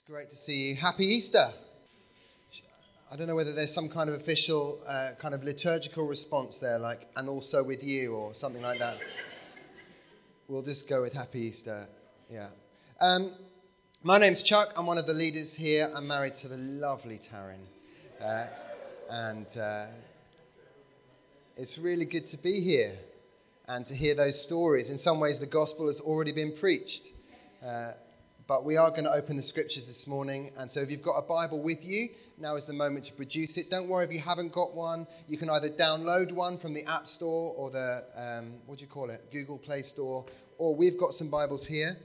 It's great to see you. Happy Easter. I don't know whether there's some kind of official, uh, kind of liturgical response there, like, and also with you or something like that. We'll just go with Happy Easter. Yeah. Um, my name's Chuck. I'm one of the leaders here. I'm married to the lovely Taryn. Uh, and uh, it's really good to be here and to hear those stories. In some ways, the gospel has already been preached. But we are going to open the scriptures this morning. And so if you've got a Bible with you, now is the moment to produce it. Don't worry if you haven't got one. You can either download one from the App Store or the, um, what do you call it, Google Play Store, or we've got some Bibles here.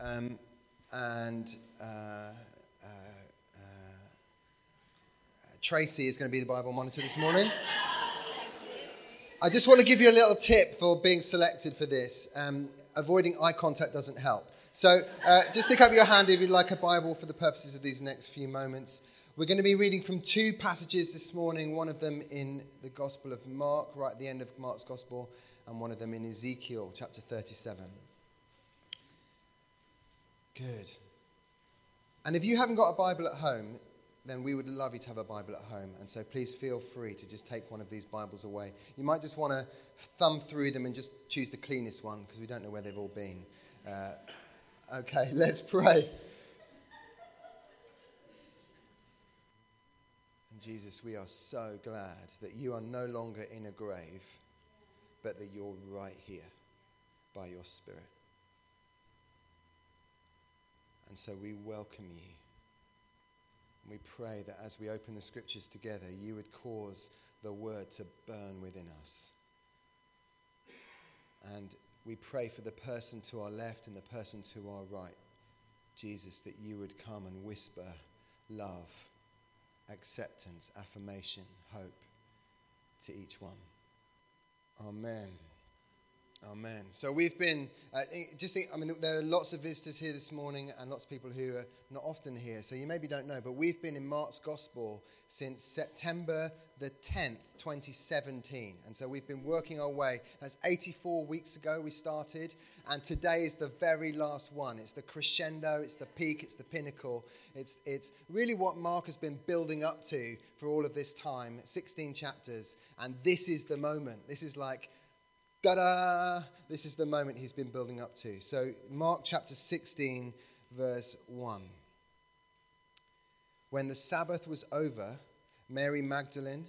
Um, and uh, uh, uh, Tracy is going to be the Bible monitor this morning. I just want to give you a little tip for being selected for this. Um, avoiding eye contact doesn't help. So uh, just stick up your hand if you'd like a Bible for the purposes of these next few moments. We're going to be reading from two passages this morning, one of them in the Gospel of Mark, right at the end of Mark's Gospel, and one of them in Ezekiel chapter 37. Good. And if you haven't got a Bible at home, then we would love you to have a Bible at home. And so please feel free to just take one of these Bibles away. You might just want to thumb through them and just choose the cleanest one because we don't know where they've all been. Uh, Okay, let's pray. And Jesus, we are so glad that you are no longer in a grave, but that you're right here by your Spirit. And so we welcome you. And We pray that as we open the scriptures together, you would cause the word to burn within us. And we pray for the person to our left and the person to our right. Jesus, that you would come and whisper love, acceptance, affirmation, hope to each one. Amen. Amen. So we've been, uh, just think, I mean, there are lots of visitors here this morning and lots of people who are not often here. So you maybe don't know, but we've been in Mark's Gospel since September the 10th, 2017. And so we've been working our way. That's 84 weeks ago we started. And today is the very last one. It's the crescendo, it's the peak, it's the pinnacle. It's, it's really what Mark has been building up to for all of this time 16 chapters. And this is the moment. This is like, da da! This is the moment he's been building up to. So, Mark chapter 16, verse 1. When the Sabbath was over, Mary Magdalene,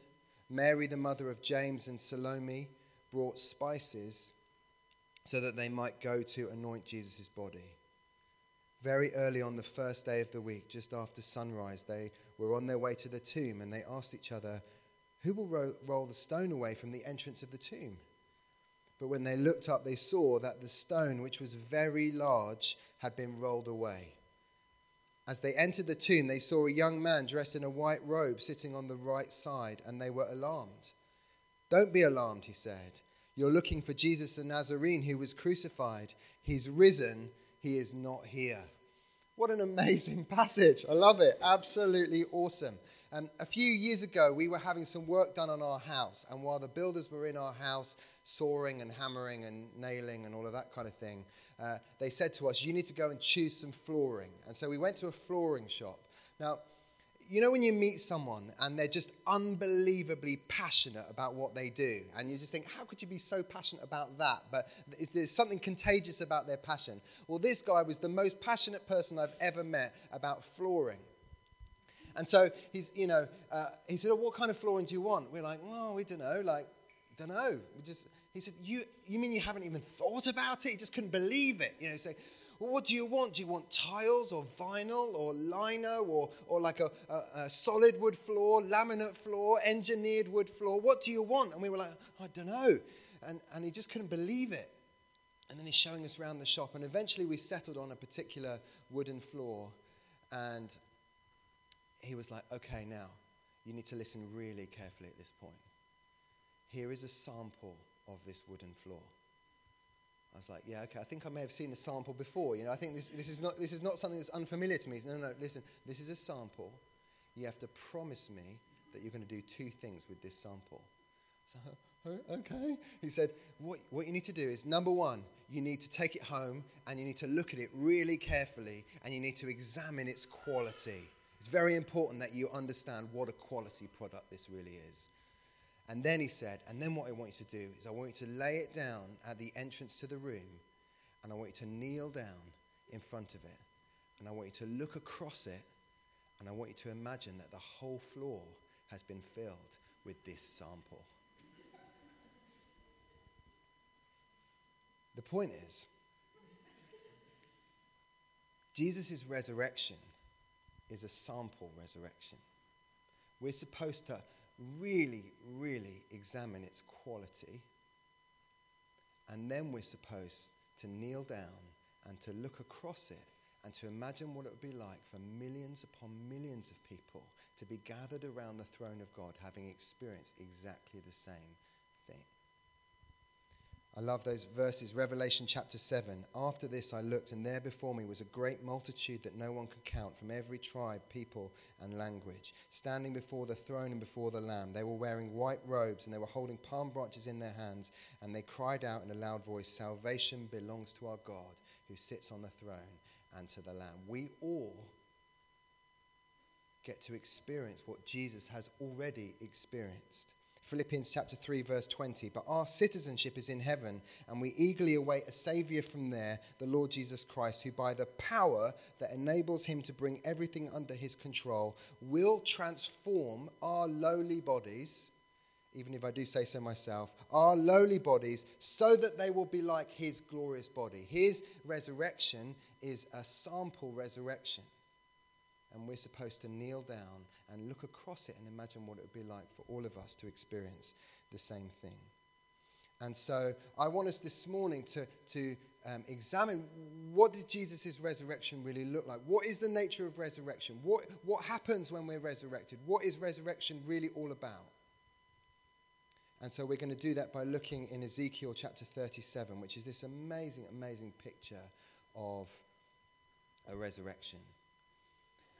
Mary the mother of James, and Salome brought spices so that they might go to anoint Jesus' body. Very early on the first day of the week, just after sunrise, they were on their way to the tomb and they asked each other, Who will ro- roll the stone away from the entrance of the tomb? But when they looked up, they saw that the stone, which was very large, had been rolled away. As they entered the tomb, they saw a young man dressed in a white robe sitting on the right side, and they were alarmed. Don't be alarmed, he said. You're looking for Jesus the Nazarene who was crucified. He's risen, he is not here. What an amazing passage. I love it. Absolutely awesome. Um, a few years ago, we were having some work done on our house, and while the builders were in our house, sawing and hammering and nailing and all of that kind of thing, uh, they said to us, You need to go and choose some flooring. And so we went to a flooring shop. Now, you know when you meet someone and they're just unbelievably passionate about what they do, and you just think, how could you be so passionate about that? But there's something contagious about their passion. Well, this guy was the most passionate person I've ever met about flooring. And so he's, you know, uh, he said, oh, "What kind of flooring do you want?" We're like, "Well, we don't know. Like, don't know. We just." He said, "You, you mean you haven't even thought about it? He just couldn't believe it. You know, say, well, what do you want? Do you want tiles or vinyl or lino or, or like a, a, a, solid wood floor, laminate floor, engineered wood floor? What do you want? And we were like, I don't know. And, and he just couldn't believe it. And then he's showing us around the shop. And eventually we settled on a particular wooden floor. And he was like, okay, now you need to listen really carefully at this point. Here is a sample of this wooden floor. I was like, yeah, okay, I think I may have seen a sample before. You know, I think this, this, is, not, this is not something that's unfamiliar to me. No, no, listen, this is a sample. You have to promise me that you're going to do two things with this sample. So, okay. He said, what, what you need to do is number one, you need to take it home and you need to look at it really carefully and you need to examine its quality. It's very important that you understand what a quality product this really is. And then he said, and then what I want you to do is I want you to lay it down at the entrance to the room and I want you to kneel down in front of it and I want you to look across it and I want you to imagine that the whole floor has been filled with this sample. The point is, Jesus' resurrection is a sample resurrection. We're supposed to really, really examine its quality, and then we're supposed to kneel down and to look across it and to imagine what it would be like for millions upon millions of people to be gathered around the throne of God having experienced exactly the same. I love those verses. Revelation chapter 7. After this I looked, and there before me was a great multitude that no one could count from every tribe, people, and language, standing before the throne and before the Lamb. They were wearing white robes, and they were holding palm branches in their hands, and they cried out in a loud voice Salvation belongs to our God who sits on the throne and to the Lamb. We all get to experience what Jesus has already experienced. Philippians chapter 3 verse 20 but our citizenship is in heaven and we eagerly await a savior from there the Lord Jesus Christ who by the power that enables him to bring everything under his control will transform our lowly bodies even if I do say so myself our lowly bodies so that they will be like his glorious body. His resurrection is a sample resurrection and we're supposed to kneel down and look across it and imagine what it would be like for all of us to experience the same thing. And so I want us this morning to, to um, examine what did Jesus' resurrection really look like? What is the nature of resurrection? What, what happens when we're resurrected? What is resurrection really all about? And so we're going to do that by looking in Ezekiel chapter 37, which is this amazing, amazing picture of a resurrection.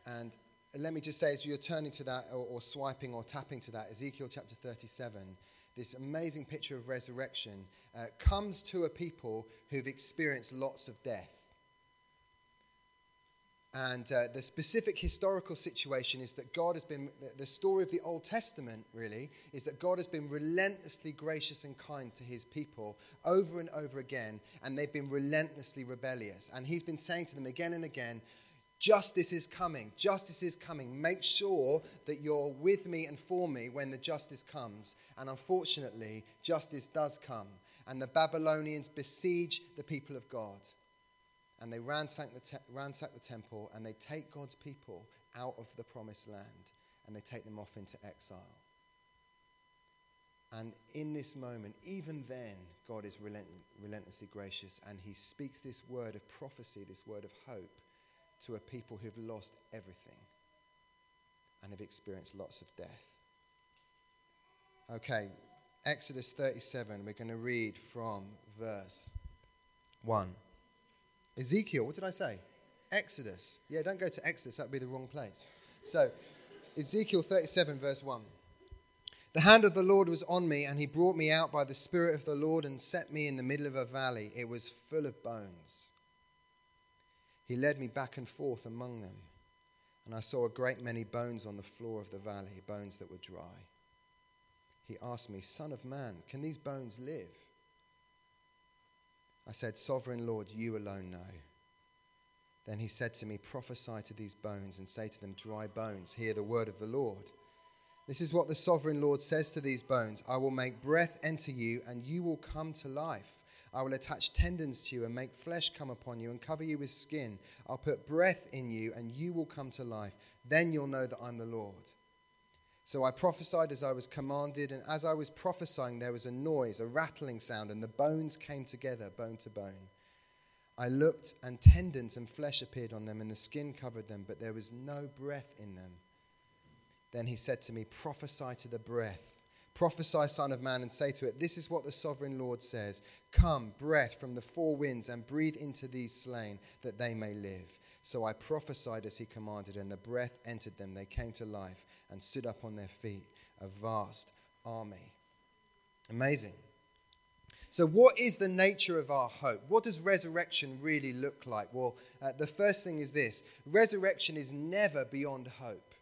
And let me just say, as you're turning to that or, or, swiping or tapping to that, Ezekiel chapter 37, this amazing picture of resurrection uh, comes to a people who've experienced lots of death. And uh, the specific historical situation is that God has been, the story of the Old Testament really, is that God has been relentlessly gracious and kind to his people over and over again, and they've been relentlessly rebellious. And he's been saying to them again and again, Justice is coming. Justice is coming. Make sure that you're with me and for me when the justice comes. And unfortunately, justice does come. And the Babylonians besiege the people of God. And they ransack the, te- ransack the temple and they take God's people out of the promised land and they take them off into exile. And in this moment, even then, God is relent- relentlessly gracious and he speaks this word of prophecy, this word of hope to a people who've lost everything and have experienced lots of death. Okay, Exodus 37, we're going to read from verse 1. Ezekiel, what did I say? Exodus. Yeah, don't go to Exodus, that would be the wrong place. So, Ezekiel 37, verse 1. The hand of the Lord was on me, and he brought me out by the Spirit of the Lord and set me in the middle of a valley. It was full of bones. He led me back and forth among them, and I saw a great many bones on the floor of the valley, bones that were dry. He asked me, Son of man, can these bones live? I said, Sovereign Lord, you alone know. Then he said to me, Prophesy to these bones and say to them, Dry bones, hear the word of the Lord. This is what the sovereign Lord says to these bones I will make breath enter you, and you will come to life. I will attach tendons to you and make flesh come upon you and cover you with skin. I'll put breath in you and you will come to life. Then you'll know that I'm the Lord. So I prophesied as I was commanded, and as I was prophesying, there was a noise, a rattling sound, and the bones came together, bone to bone. I looked, and tendons and flesh appeared on them, and the skin covered them, but there was no breath in them. Then he said to me, Prophesy to the breath Prophesy, Son of Man, and say to it, This is what the sovereign Lord says Come, breath from the four winds, and breathe into these slain, that they may live. So I prophesied as he commanded, and the breath entered them. They came to life and stood up on their feet, a vast army. Amazing. So, what is the nature of our hope? What does resurrection really look like? Well, uh, the first thing is this resurrection is never beyond hope.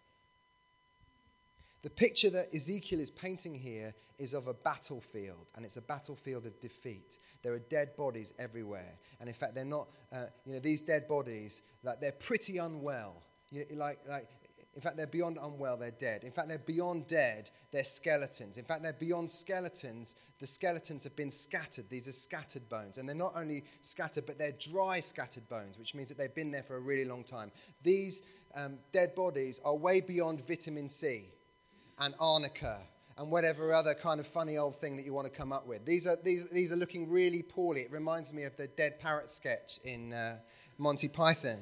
The picture that Ezekiel is painting here is of a battlefield, and it's a battlefield of defeat. There are dead bodies everywhere, and in fact, they're not. Uh, you know, these dead bodies, like they're pretty unwell. You, like, like in fact, they're beyond unwell, they're dead. In fact, they're beyond dead, they're skeletons. In fact, they're beyond skeletons, the skeletons have been scattered. These are scattered bones. And they're not only scattered, but they're dry scattered bones, which means that they've been there for a really long time. These um, dead bodies are way beyond vitamin C and arnica and whatever other kind of funny old thing that you want to come up with. These are, these, these are looking really poorly. It reminds me of the dead parrot sketch in uh, Monty Python.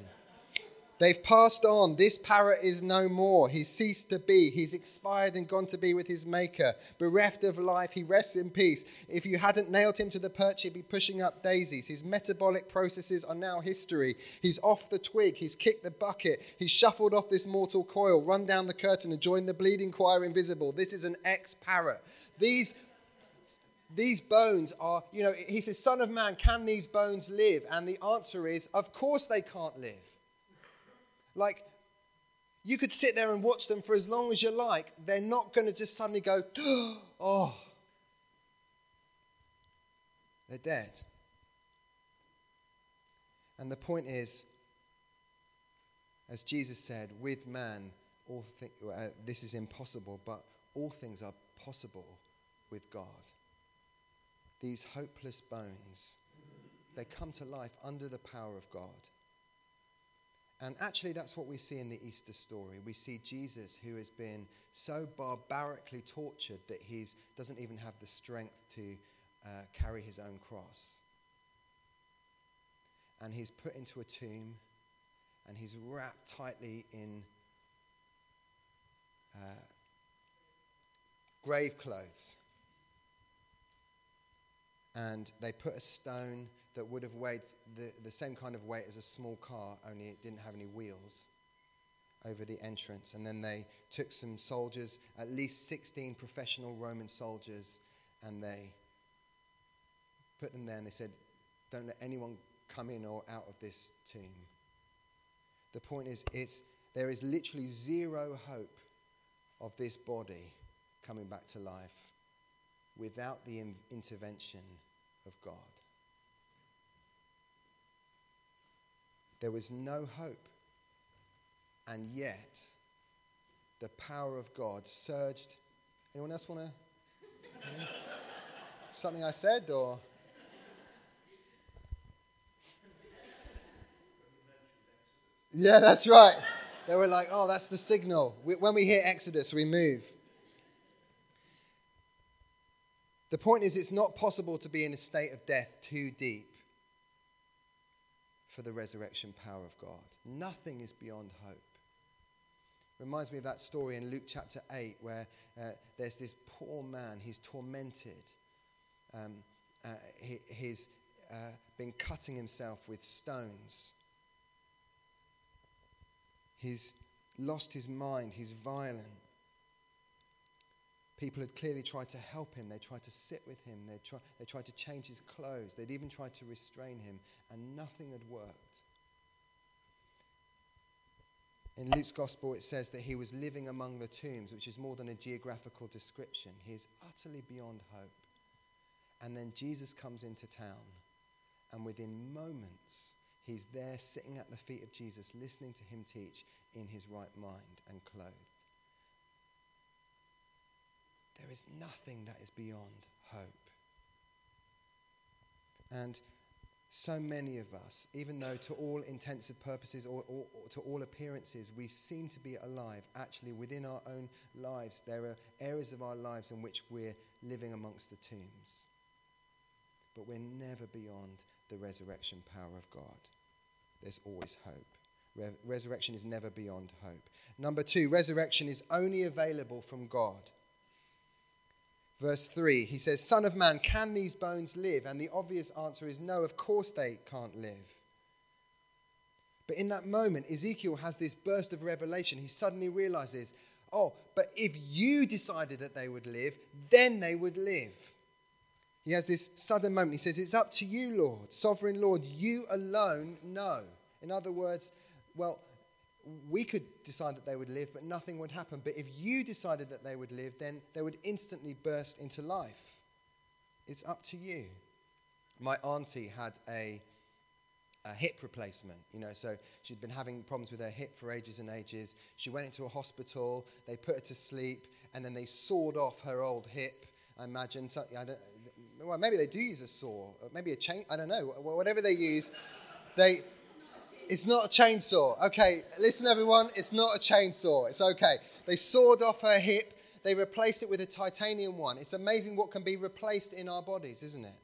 They've passed on. This parrot is no more. He's ceased to be. He's expired and gone to be with his maker. Bereft of life, he rests in peace. If you hadn't nailed him to the perch, he'd be pushing up daisies. His metabolic processes are now history. He's off the twig. He's kicked the bucket. He's shuffled off this mortal coil, run down the curtain, and joined the bleeding choir invisible. This is an ex parrot. These these bones are, you know, he says, Son of man, can these bones live? And the answer is, of course they can't live. Like, you could sit there and watch them for as long as you like. They're not going to just suddenly go, oh, they're dead. And the point is, as Jesus said, with man, all th- uh, this is impossible, but all things are possible with God. These hopeless bones, they come to life under the power of God. And actually, that's what we see in the Easter story. We see Jesus who has been so barbarically tortured that he doesn't even have the strength to uh, carry his own cross. And he's put into a tomb and he's wrapped tightly in uh, grave clothes. And they put a stone that would have weighed the, the same kind of weight as a small car, only it didn't have any wheels over the entrance. And then they took some soldiers, at least 16 professional Roman soldiers, and they put them there and they said, Don't let anyone come in or out of this tomb. The point is, it's, there is literally zero hope of this body coming back to life without the in- intervention of God. There was no hope. And yet, the power of God surged. Anyone else want to? Something I said, or? Yeah, that's right. They were like, oh, that's the signal. When we hear Exodus, we move. The point is, it's not possible to be in a state of death too deep for the resurrection power of God. Nothing is beyond hope. Reminds me of that story in Luke chapter 8 where uh, there's this poor man, he's tormented. Um, uh, he, he's uh, been cutting himself with stones. He's lost his mind, he's violent. People had clearly tried to help him. They tried to sit with him. They, they tried to change his clothes. They'd even tried to restrain him, and nothing had worked. In Luke's gospel, it says that he was living among the tombs, which is more than a geographical description. He is utterly beyond hope. And then Jesus comes into town, and within moments, he's there sitting at the feet of Jesus, listening to him teach in his right mind and clothed. There is nothing that is beyond hope. And so many of us, even though to all intensive purposes or, or, or, to all appearances we seem to be alive, actually within our own lives, there are areas of our lives in which we're living amongst the tombs. But we're never beyond the resurrection power of God. There's always hope. Re- resurrection is never beyond hope. Number two, resurrection is only available from God. Verse 3, he says, Son of man, can these bones live? And the obvious answer is no, of course they can't live. But in that moment, Ezekiel has this burst of revelation. He suddenly realizes, oh, but if you decided that they would live, then they would live. He has this sudden moment. He says, It's up to you, Lord, sovereign Lord. You alone know. In other words, well, we could decide that they would live, but nothing would happen. But if you decided that they would live, then they would instantly burst into life. It's up to you. My auntie had a, a hip replacement, you know, so she'd been having problems with her hip for ages and ages. She went into a hospital, they put her to sleep, and then they sawed off her old hip. I imagine, something, I don't, well, maybe they do use a saw, maybe a chain, I don't know, whatever they use, they, it's not a chainsaw. Okay, listen, everyone, it's not a chainsaw. It's okay. They sawed off her hip, they replaced it with a titanium one. It's amazing what can be replaced in our bodies, isn't it?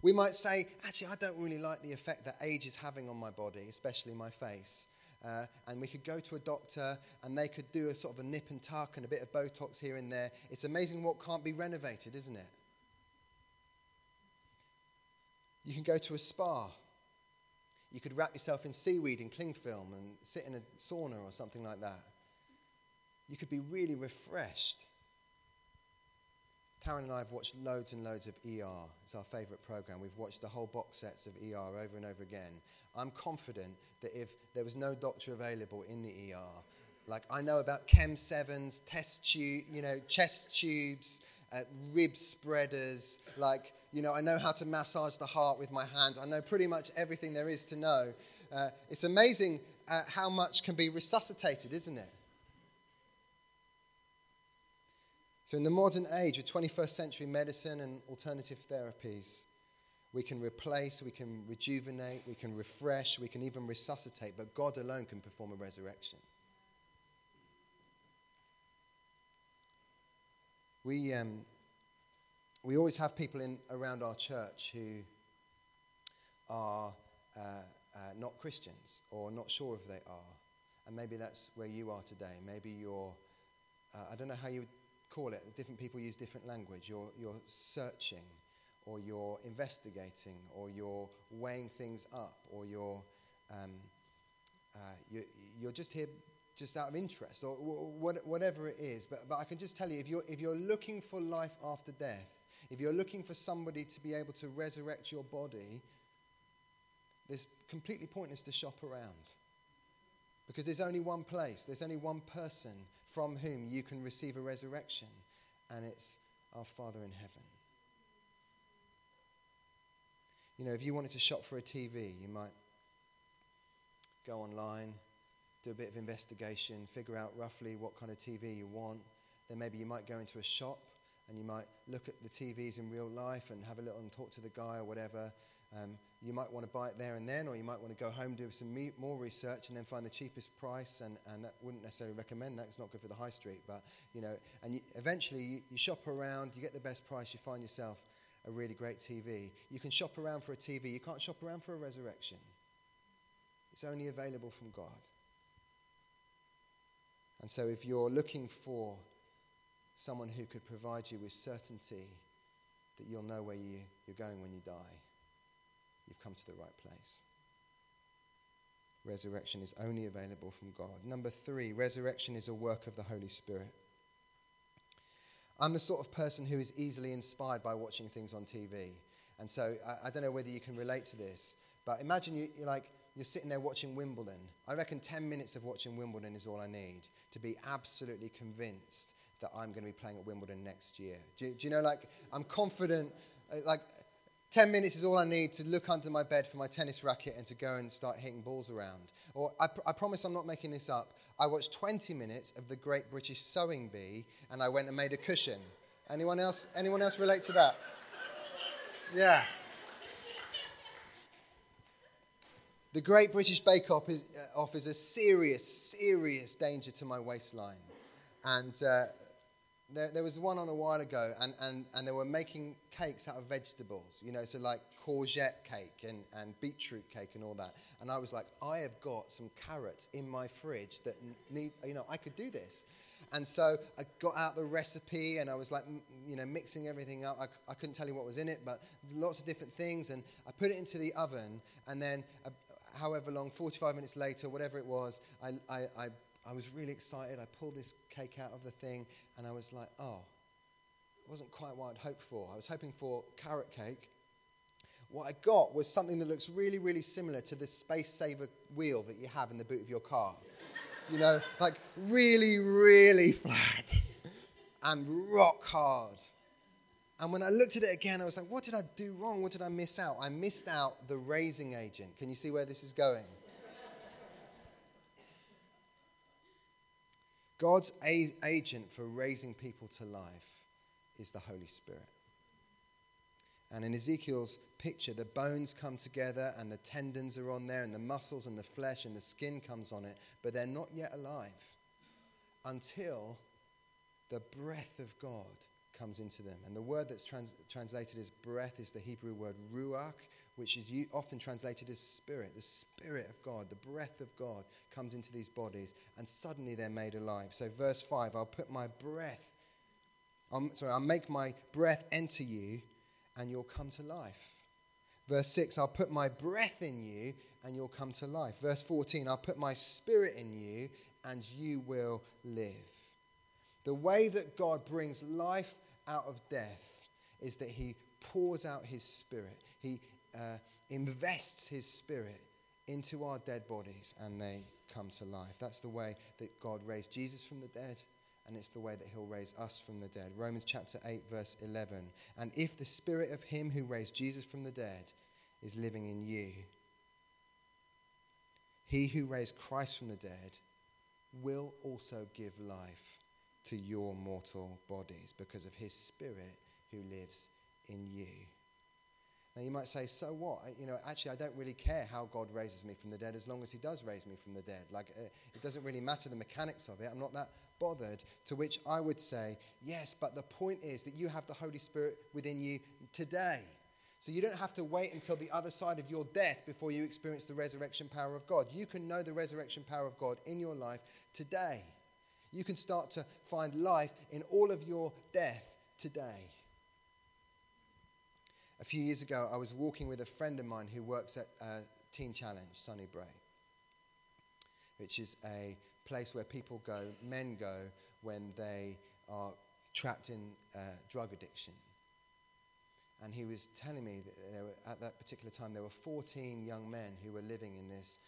We might say, actually, I don't really like the effect that age is having on my body, especially my face. Uh, and we could go to a doctor and they could do a sort of a nip and tuck and a bit of Botox here and there. It's amazing what can't be renovated, isn't it? You can go to a spa. You could wrap yourself in seaweed and cling film and sit in a sauna or something like that. You could be really refreshed. Taryn and I have watched loads and loads of ER. It's our favourite program. We've watched the whole box sets of ER over and over again. I'm confident that if there was no doctor available in the ER, like I know about Chem sevens, test tube, you know, chest tubes, uh, rib spreaders, like you know, I know how to massage the heart with my hands. I know pretty much everything there is to know. Uh, it's amazing uh, how much can be resuscitated, isn't it? So, in the modern age of 21st century medicine and alternative therapies, we can replace, we can rejuvenate, we can refresh, we can even resuscitate, but God alone can perform a resurrection. We, um, we always have people in, around our church who are uh, uh, not Christians or not sure if they are. And maybe that's where you are today. Maybe you're, uh, I don't know how you would call it, different people use different language. You're, you're searching, or you're investigating, or you're weighing things up, or you're, um, uh, you're, you're just here just out of interest, or whatever it is. But, but I can just tell you if you're, if you're looking for life after death, if you're looking for somebody to be able to resurrect your body, it's completely pointless to shop around. Because there's only one place, there's only one person from whom you can receive a resurrection, and it's our Father in heaven. You know, if you wanted to shop for a TV, you might go online, do a bit of investigation, figure out roughly what kind of TV you want. Then maybe you might go into a shop and you might look at the TVs in real life and have a little and talk to the guy or whatever. Um, you might want to buy it there and then, or you might want to go home, do some me- more research, and then find the cheapest price. And, and that wouldn't necessarily recommend that. It's not good for the high street. But, you know, and you, eventually you, you shop around, you get the best price, you find yourself a really great TV. You can shop around for a TV. You can't shop around for a resurrection. It's only available from God. And so if you're looking for someone who could provide you with certainty that you'll know where you, you're going when you die, you've come to the right place. Resurrection is only available from God. Number three, resurrection is a work of the Holy Spirit. I'm the sort of person who is easily inspired by watching things on TV. And so I, I don't know whether you can relate to this, but imagine you, you're like, you're sitting there watching Wimbledon. I reckon 10 minutes of watching Wimbledon is all I need to be absolutely convinced that I'm going to be playing at Wimbledon next year. Do, do you know, like, I'm confident, uh, like, 10 minutes is all I need to look under my bed for my tennis racket and to go and start hitting balls around. Or I, pr- I, promise I'm not making this up. I watched 20 minutes of the Great British Sewing Bee and I went and made a cushion. Anyone else, anyone else relate to that? Yeah. The Great British Bake Off is, uh, off is a serious, serious danger to my waistline. And uh, there, there, was one on a while ago, and, and, and they were making cakes out of vegetables, you know, so like courgette cake and, and beetroot cake and all that. And I was like, I have got some carrots in my fridge that need, you know, I could do this. And so I got out the recipe and I was like, you know, mixing everything up. I, I couldn't tell you what was in it, but lots of different things. And I put it into the oven, and then, uh, however long, 45 minutes later, whatever it was, I, I, I I was really excited. I pulled this cake out of the thing and I was like, oh, it wasn't quite what I'd hoped for. I was hoping for carrot cake. What I got was something that looks really, really similar to the space saver wheel that you have in the boot of your car. You know, like really, really flat and rock hard. And when I looked at it again, I was like, what did I do wrong? What did I miss out? I missed out the raising agent. Can you see where this is going? God's a- agent for raising people to life is the Holy Spirit. And in Ezekiel's picture, the bones come together and the tendons are on there, and the muscles and the flesh and the skin comes on it, but they're not yet alive until the breath of God comes into them. And the word that's trans- translated as breath is the Hebrew word ruach, which is often translated as spirit. The spirit of God, the breath of God comes into these bodies, and suddenly they're made alive. So, verse 5 I'll put my breath, I'll, sorry, I'll make my breath enter you, and you'll come to life. Verse 6 I'll put my breath in you, and you'll come to life. Verse 14 I'll put my spirit in you, and you will live. The way that God brings life out of death is that he pours out his spirit. He uh, invests his spirit into our dead bodies and they come to life. That's the way that God raised Jesus from the dead, and it's the way that he'll raise us from the dead. Romans chapter 8, verse 11. And if the spirit of him who raised Jesus from the dead is living in you, he who raised Christ from the dead will also give life to your mortal bodies because of his spirit who lives in you. Now you might say, so what? You know, actually, I don't really care how God raises me from the dead as long as He does raise me from the dead. Like, uh, it doesn't really matter the mechanics of it. I'm not that bothered. To which I would say, yes, but the point is that you have the Holy Spirit within you today. So you don't have to wait until the other side of your death before you experience the resurrection power of God. You can know the resurrection power of God in your life today. You can start to find life in all of your death today. A few years ago, I was walking with a friend of mine who works at uh, Teen Challenge, Sunny Bray, which is a place where people go, men go, when they are trapped in uh, drug addiction. And he was telling me that were, at that particular time there were 14 young men who were living in this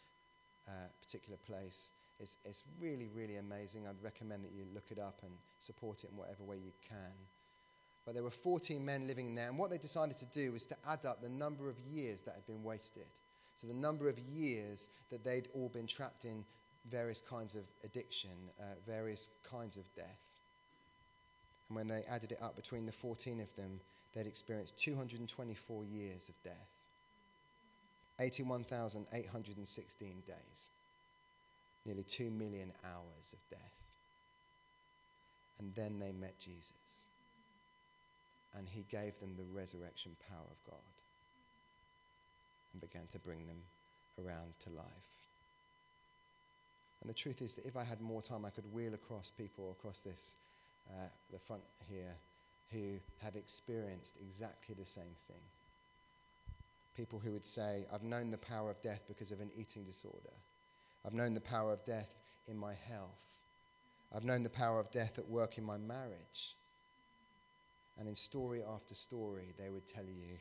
uh, particular place. It's, it's really, really amazing. I'd recommend that you look it up and support it in whatever way you can. But there were 14 men living there, and what they decided to do was to add up the number of years that had been wasted. So the number of years that they'd all been trapped in various kinds of addiction, uh, various kinds of death. And when they added it up between the 14 of them, they'd experienced 224 years of death, 81,816 days, nearly 2 million hours of death. And then they met Jesus and he gave them the resurrection power of God and began to bring them around to life. And the truth is that if I had more time, I could wheel across people across this, uh, the front here, who have experienced exactly the same thing. People who would say, I've known the power of death because of an eating disorder. I've known the power of death in my health. I've known the power of death at work in my marriage. And in story after story, they would tell you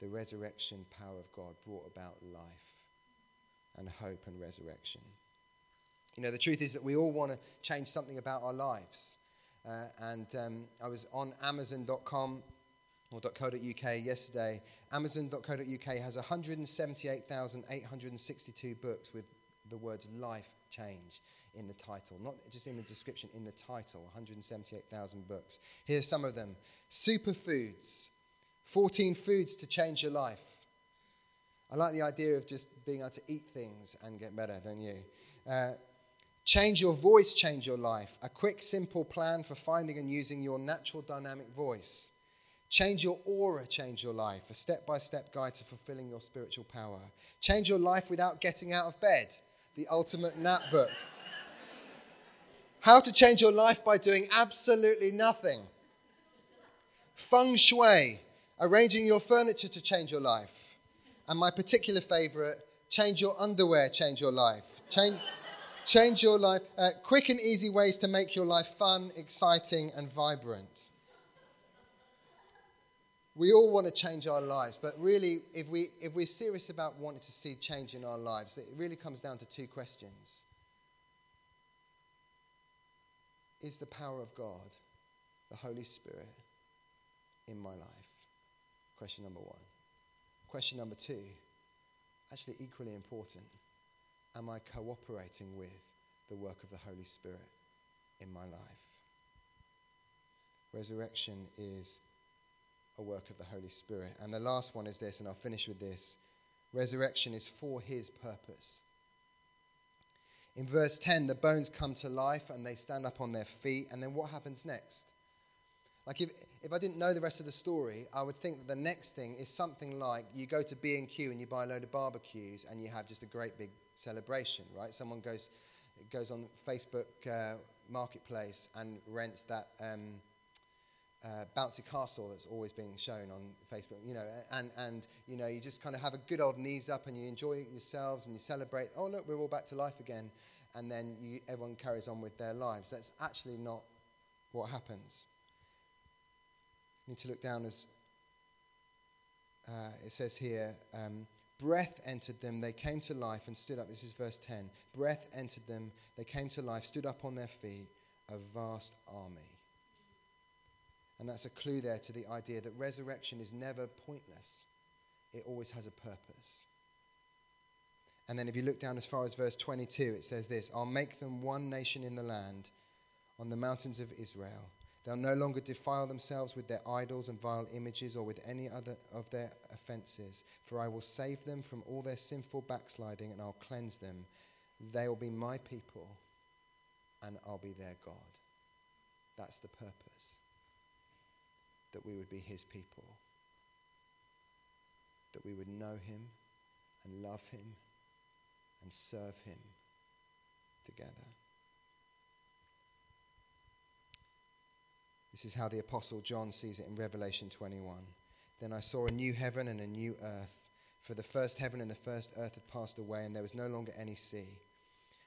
the resurrection power of God brought about life and hope and resurrection. You know, the truth is that we all want to change something about our lives. Uh, and um, I was on Amazon.com or .co.uk yesterday. Amazon.co.uk has 178,862 books with the words life change in the title, not just in the description, in the title 178,000 books. Here's some of them Superfoods, 14 foods to change your life. I like the idea of just being able to eat things and get better, don't you? Uh, change your voice, change your life. A quick, simple plan for finding and using your natural dynamic voice. Change your aura, change your life. A step by step guide to fulfilling your spiritual power. Change your life without getting out of bed. The ultimate nap book. How to change your life by doing absolutely nothing. Feng Shui, arranging your furniture to change your life. And my particular favorite, change your underwear, change your life. Change, change your life. Uh, quick and easy ways to make your life fun, exciting, and vibrant. we all want to change our lives, but really, if, we, if we're serious about wanting to see change in our lives, it really comes down to two questions. Is the power of God, the Holy Spirit, in my life? Question number one. Question number two, actually equally important, am I cooperating with the work of the Holy Spirit in my life? Resurrection is a work of the Holy Spirit. And the last one is this, and I'll finish with this resurrection is for his purpose. In verse 10, the bones come to life and they stand up on their feet. And then what happens next? Like if, if I didn't know the rest of the story, I would think that the next thing is something like you go to B&Q and you buy a load of barbecues and you have just a great big celebration, right? Someone goes, goes on Facebook uh, Marketplace and rents that um, uh, bouncy castle that's always being shown on Facebook, you know, and, and, you know, you just kind of have a good old knees up and you enjoy yourselves and you celebrate, oh, look, we're all back to life again. And then you, everyone carries on with their lives. That's actually not what happens. You need to look down as uh, it says here, um, breath entered them, they came to life and stood up. This is verse 10. Breath entered them, they came to life, stood up on their feet, a vast army. And that's a clue there to the idea that resurrection is never pointless, it always has a purpose. And then if you look down as far as verse 22, it says this I'll make them one nation in the land, on the mountains of Israel. They'll no longer defile themselves with their idols and vile images or with any other of their offenses, for I will save them from all their sinful backsliding and I'll cleanse them. They will be my people and I'll be their God. That's the purpose that we would be his people, that we would know him and love him and serve him together. This is how the Apostle John sees it in Revelation 21. Then I saw a new heaven and a new earth, for the first heaven and the first earth had passed away, and there was no longer any sea.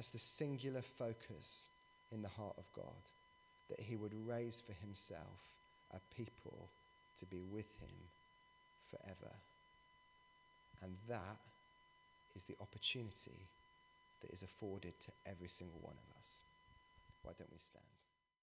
That's the singular focus in the heart of God, that he would raise for himself a people to be with him forever. And that is the opportunity that is afforded to every single one of us. Why don't we stand?